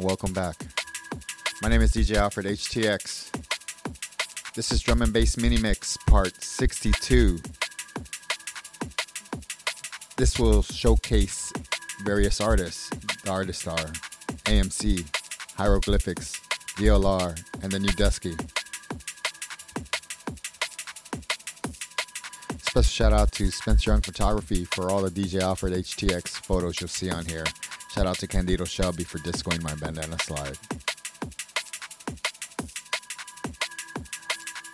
Welcome back. My name is DJ Alfred HTX. This is Drum and Bass Mini Mix Part 62. This will showcase various artists. The artists are AMC, Hyroglifics, DLR, and the New Duskee. Special shout out to Spencer Young Photography for all the DJ Alfred HTX photos you'll see on here. Shout out to Candido Shelby for discoing my bandana slide.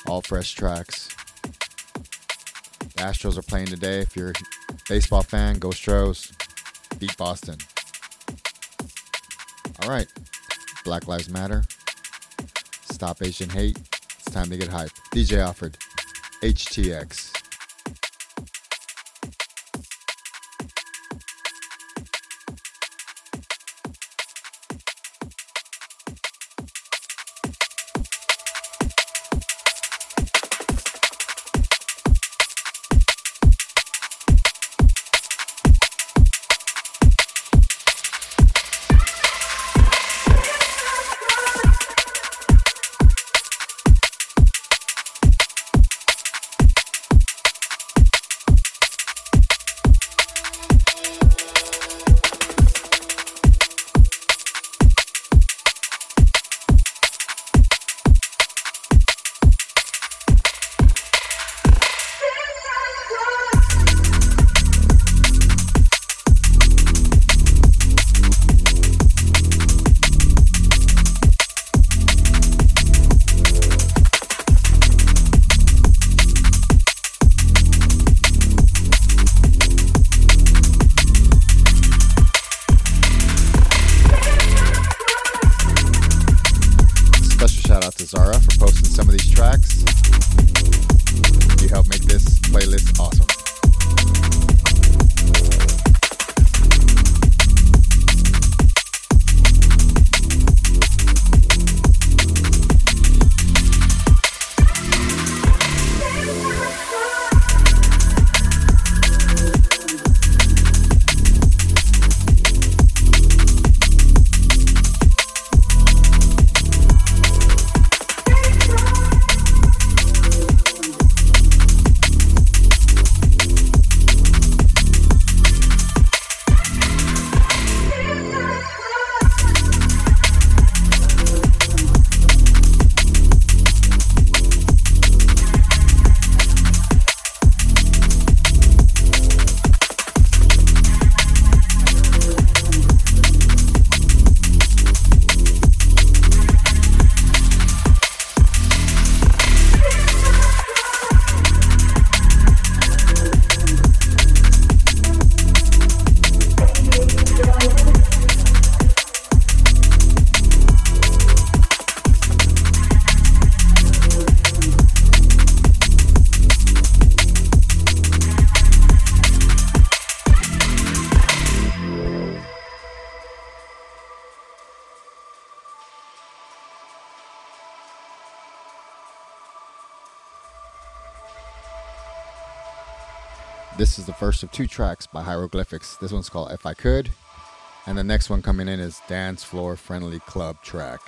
All fresh tracks. The Astros are playing today. If you're a baseball fan, go Stros. Beat Boston. All right. Black Lives Matter. Stop Asian hate. It's time to get hype. DJ Alfred, HTX. This is the first of two tracks by Hyroglifics. This one's called If I Could. And the next one coming in is Dance Floor Friendly Club track.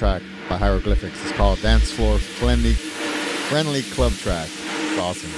Track by Hyroglifics. It's called Dance Floor Friendly, Friendly Club Track. It's awesome.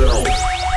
Drop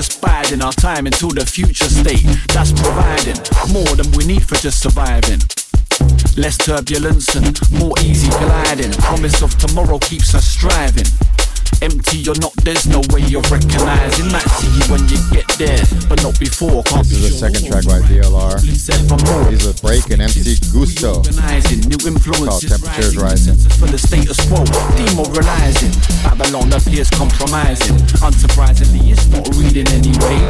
just biding our time until the future state. That's providing more than we need for just surviving. Less turbulence and more easy gliding. Promise of tomorrow keeps us striving. Empty or not, there's no way of recognizing. Might see you when you get there, but not before. Can't This is the second track by DLR. He's with Break and MC Gusto. New influences Called Temperatures rising. For the status quo, demoralizing. Babylon appears compromising. Unsurprisingly, it's not reading anyway.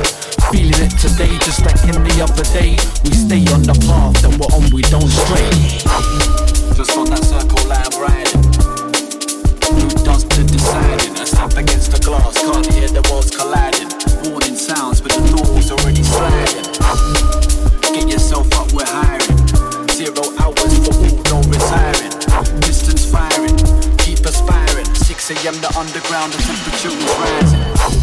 Feeling it today, just like in the other day. We stay on the path that we're on, we don't stray. Just on that circle line riding. Against the glass, can't hear the worlds colliding. Warning sounds, but the door's already sliding. Get yourself up, we're hiring. Zero hours for all, no retiring. Distance firing, keep aspiring. 6 a.m. the underground, the temperature is rising.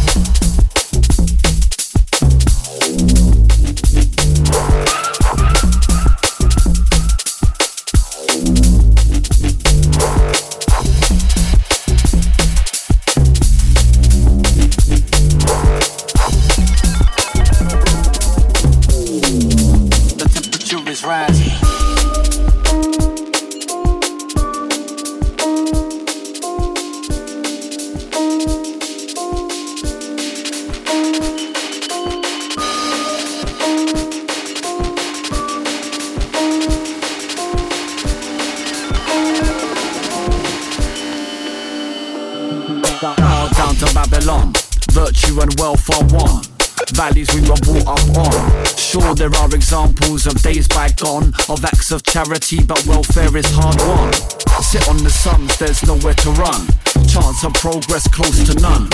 Examples of days bygone, of acts of charity, but welfare is hard won. Sit on the sums, there's nowhere to run. Chance of progress close to none.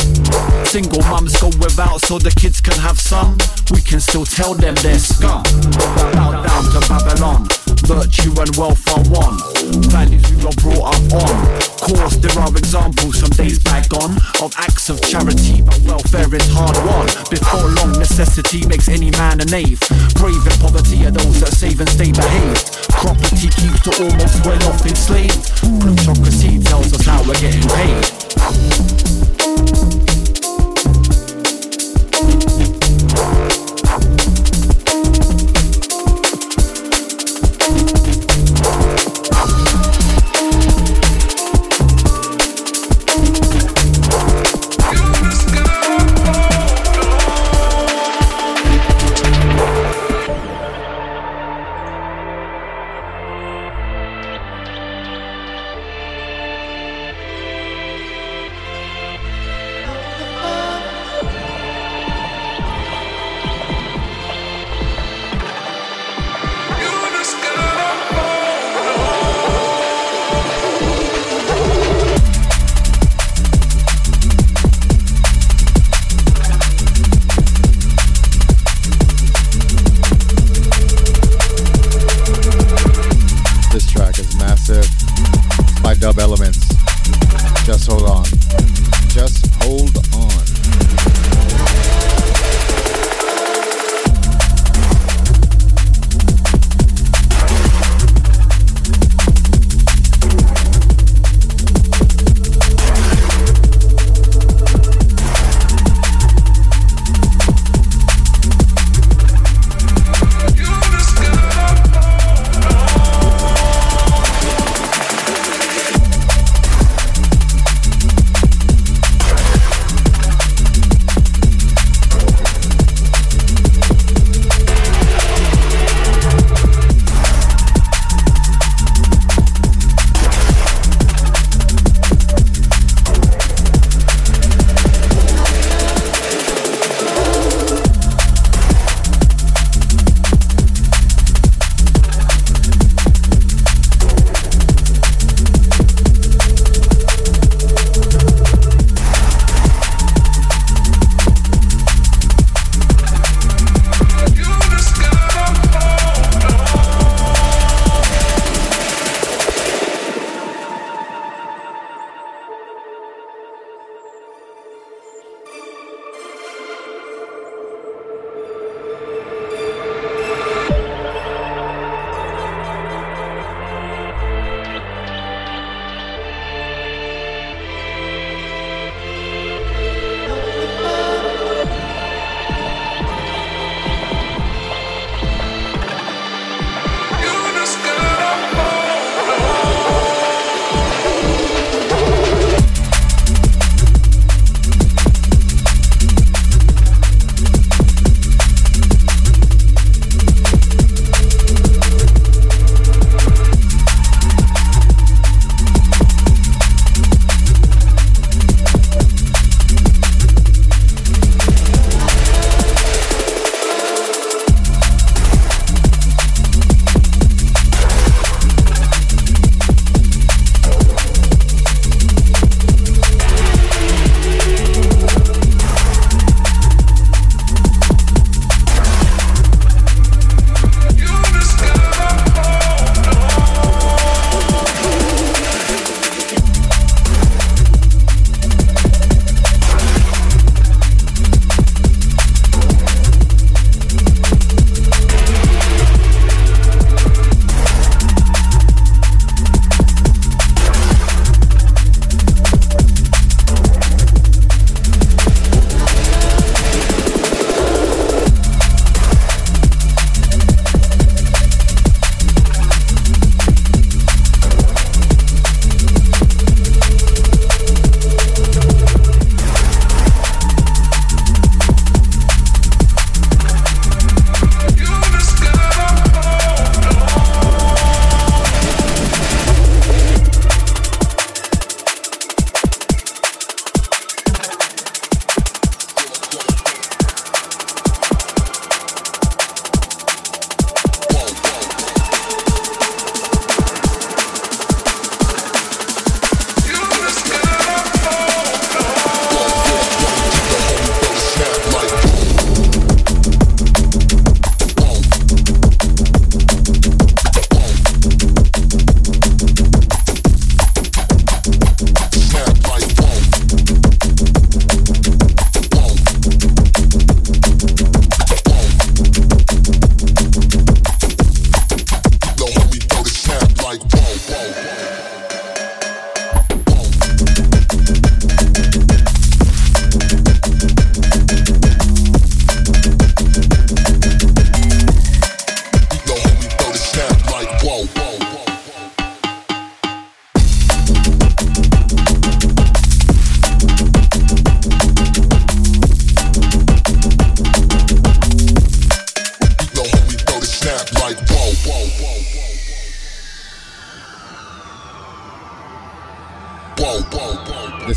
Single mums go without so the kids can have some. We can still tell them they're scum. Bow down to Babylon. Virtue and wealth are one. Values we were brought up on. Of Course, there are examples from days back gone of acts of charity, but welfare is hard won. Before long, necessity makes any man a knave. Brave in poverty are those that save and stay behaved. Property keeps the almost well off enslaved. Plutocracy tells us how we're getting paid.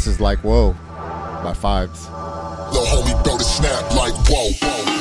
is like whoa my Fives. The homie, bro, to snap like whoa. whoa.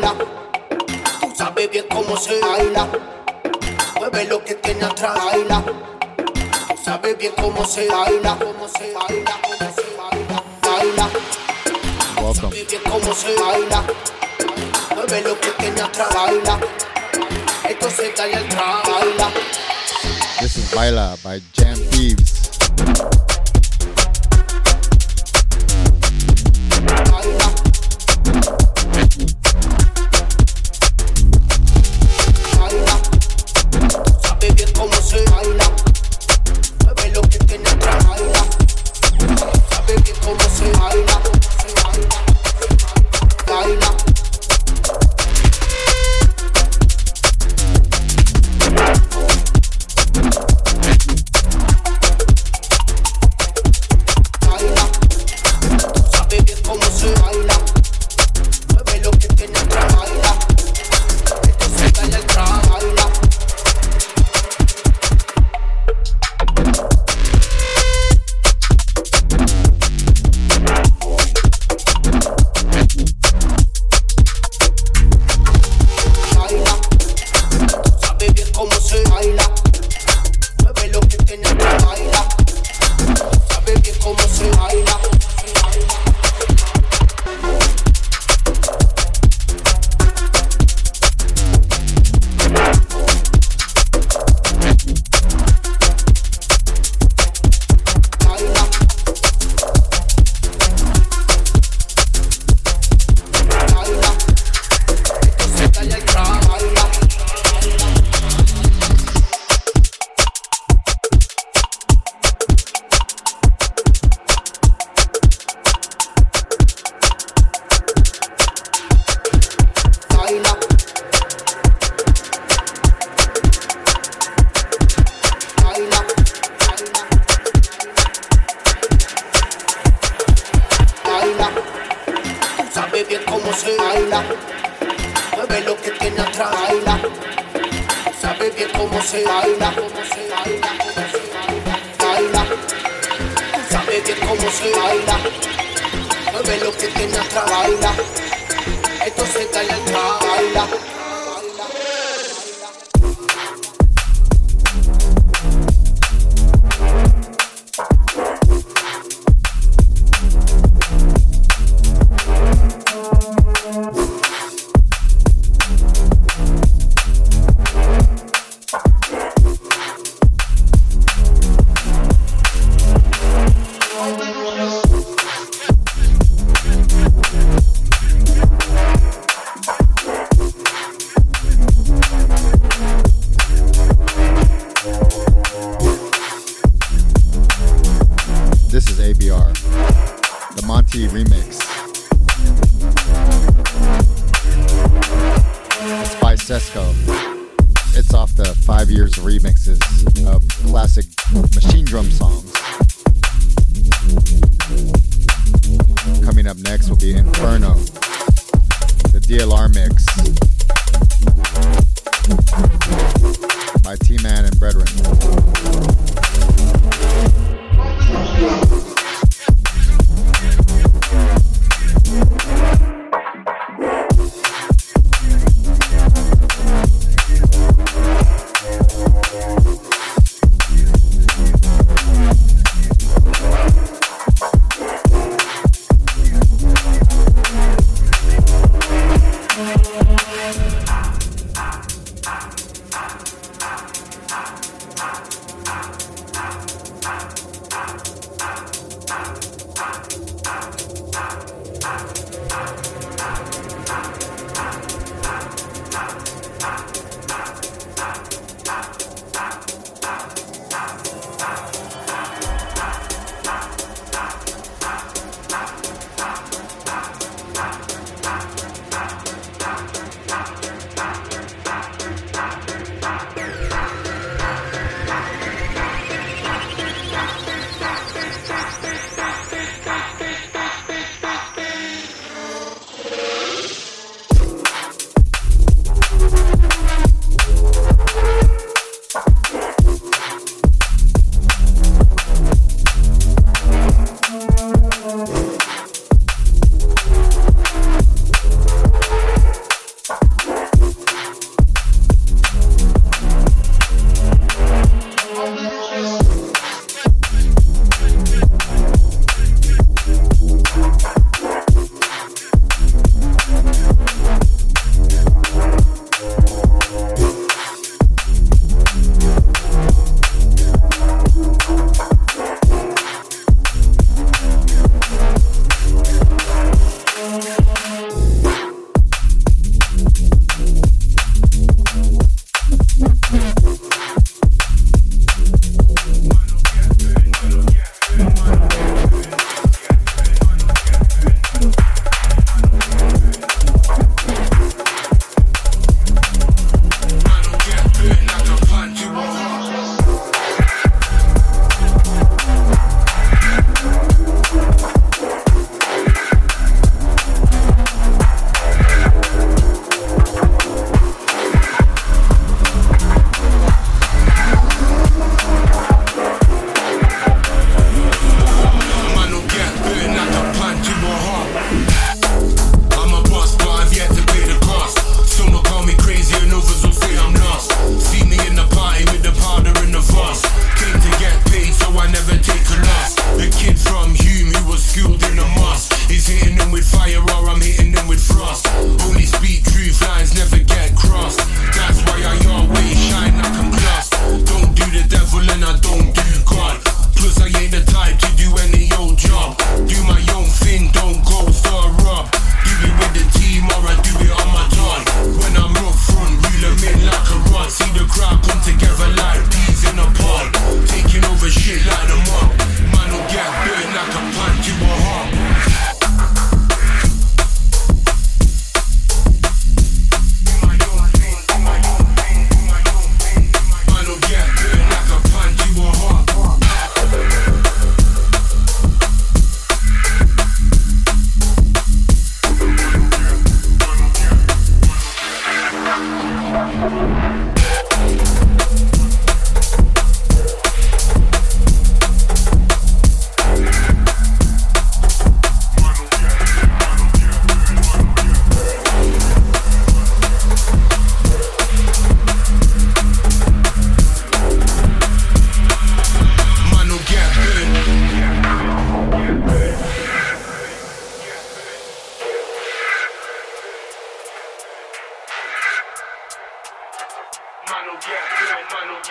baila. Sabes bien cómo se baila. Lo que tiene atrás, baila. Sabes bien cómo se baila, sabes bien cómo se baila. Lo que tiene atrás. Esto se baila. This is Baila by Jam Thieves.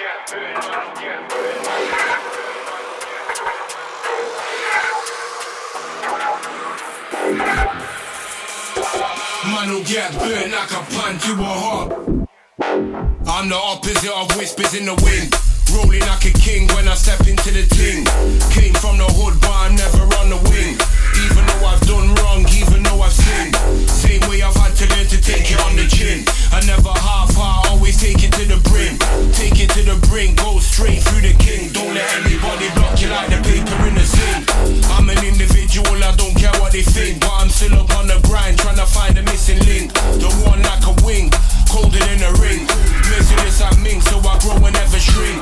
Man will get burnt like a pan to a hop. I'm the opposite of whispers in the wind. Rolling like a king when I step into the ting. Came from the hood, but I'm never on the wing. Even though I've done wrong, even though I've sinned. Same way I've had to learn to take it on the chin. I never half heart, always take it to the brim. Take it to the brink, go straight through the king. Don't let anybody block you like the paper in the sink. I'm an individual, I don't care what they think. But I'm still up on the grind, trying to find the missing link. The one like a wing, colder than a ring. Merciless I mink, so I grow and never shrink.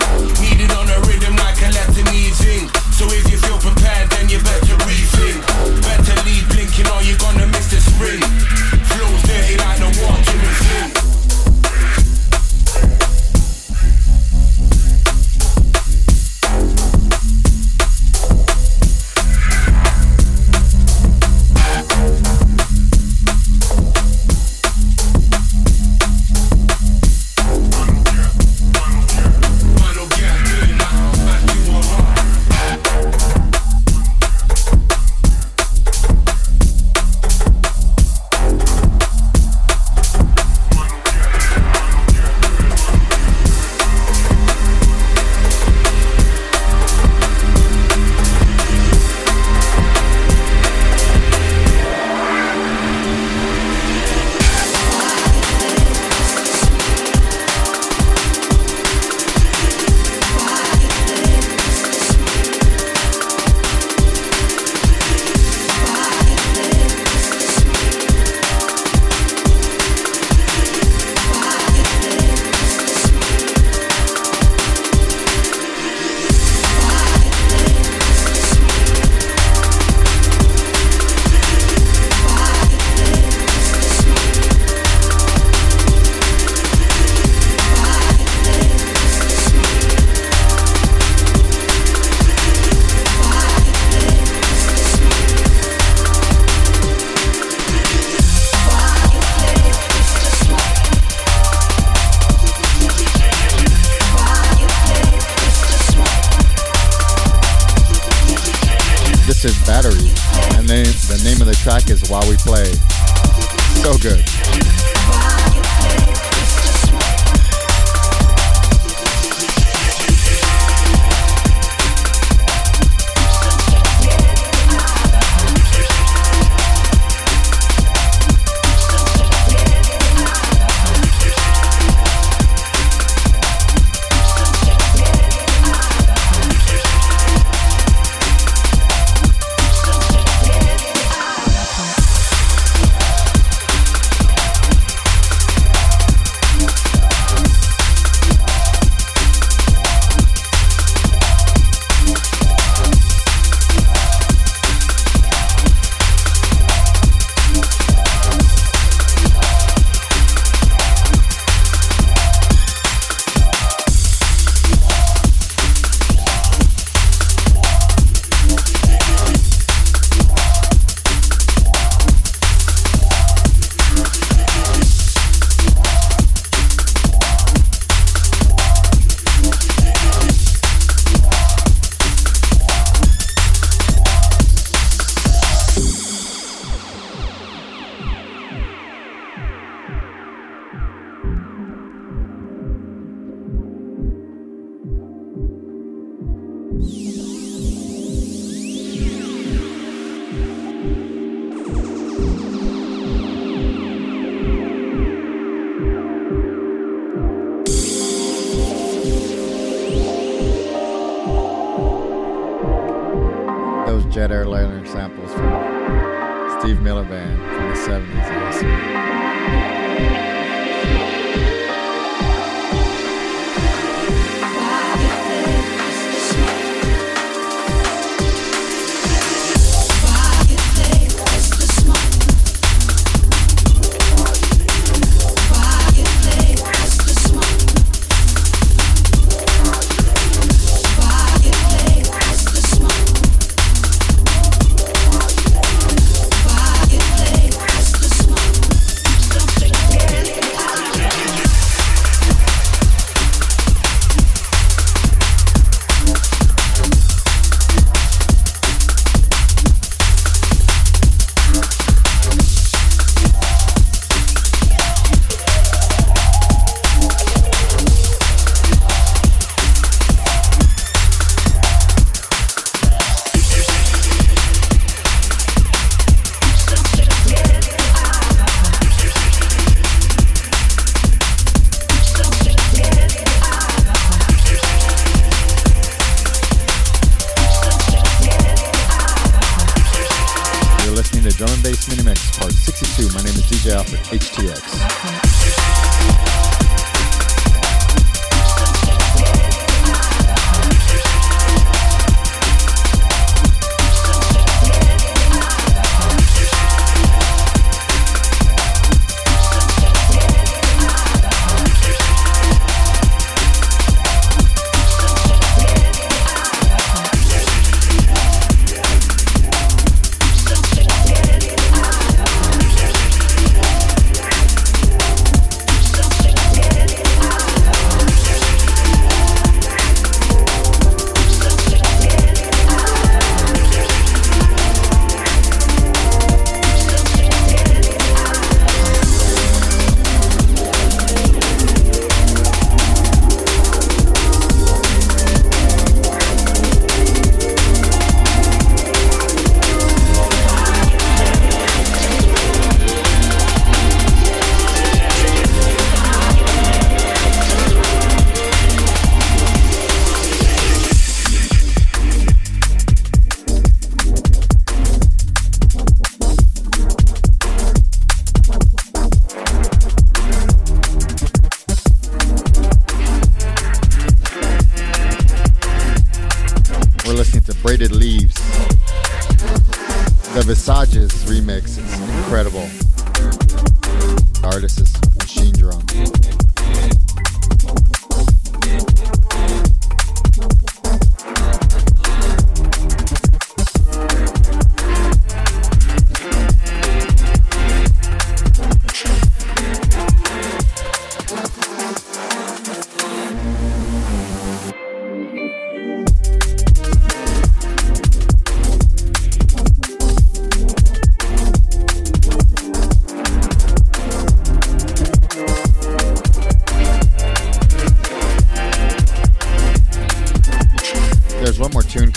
Track is While We Play.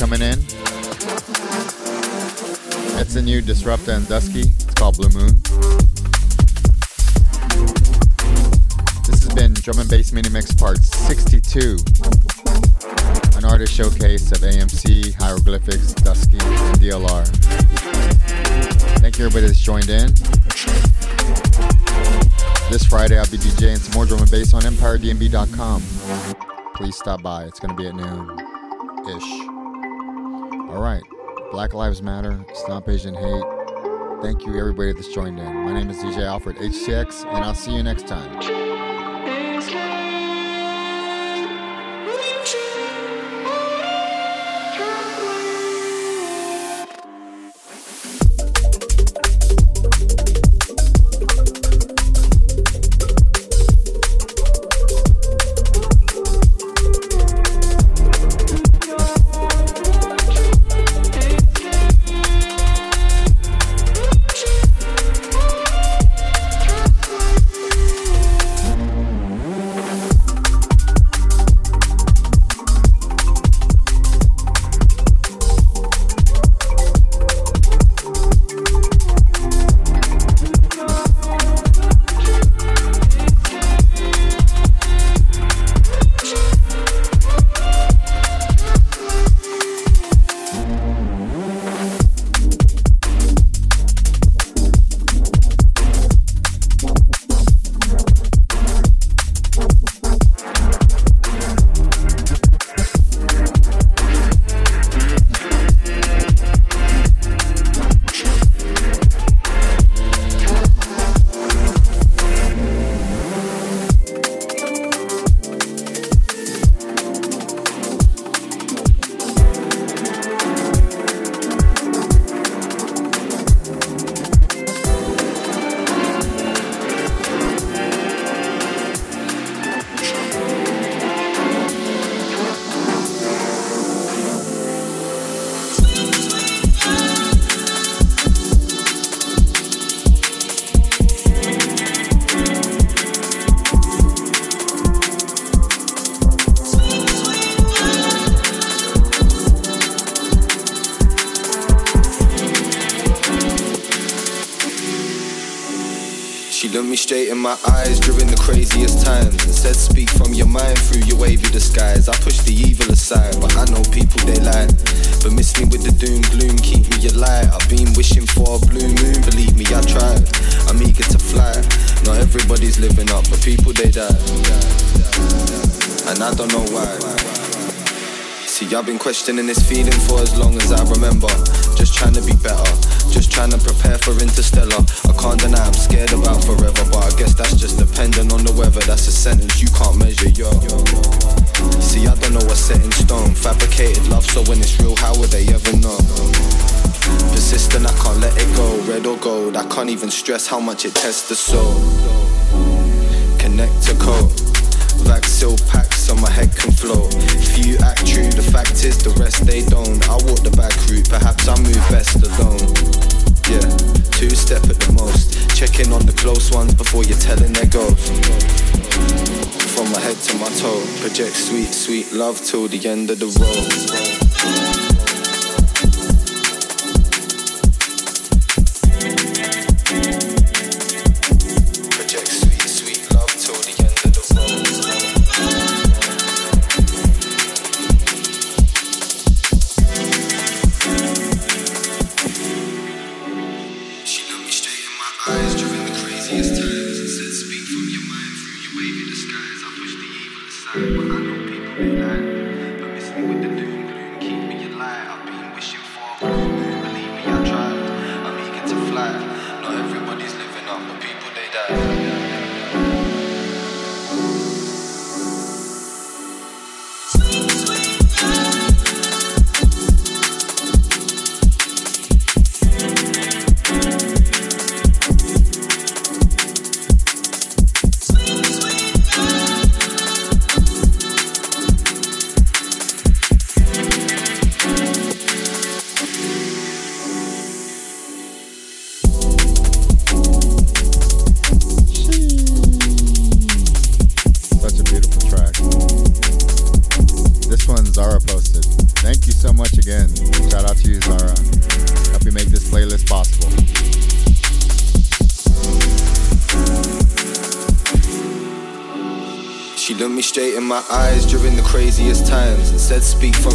Coming in. It's a new Disrupta and Duskee. It's called Blue Moon. This has been Drum and Bass Mini Mix Part 62. An artist showcase of AMC, Hyroglifics, Duskee, and DLR. Thank you everybody that's joined in. This Friday I'll be DJing some more drum and bass on EmpireDNB.com. Please stop by. It's going to be at noon ish. All right. Black Lives Matter. Stop Asian hate. Thank you, everybody that's joined in. My name is DJ Alfred HTX, and I'll see you next time. See, I've been questioning this feeling for as long as I remember. Just trying to be better, just trying to prepare for interstellar. I can't deny I'm scared about forever, but I guess that's just dependent on the weather. That's a sentence you can't measure, yo. See, I don't know what's set in stone. Fabricated love, so when it's real, how would they ever know? Persistent, I can't let it go. Red or gold, I can't even stress how much it tests the soul. Connect to code. Vaxil packs so my head can flow. If you act true, the fact is the rest they don't. I walk the back route, perhaps I move best alone. Yeah, two step at the most. Checking on the close ones before you're telling their ghost. From my head to my toe, project sweet, sweet love till the end of the road. Speak from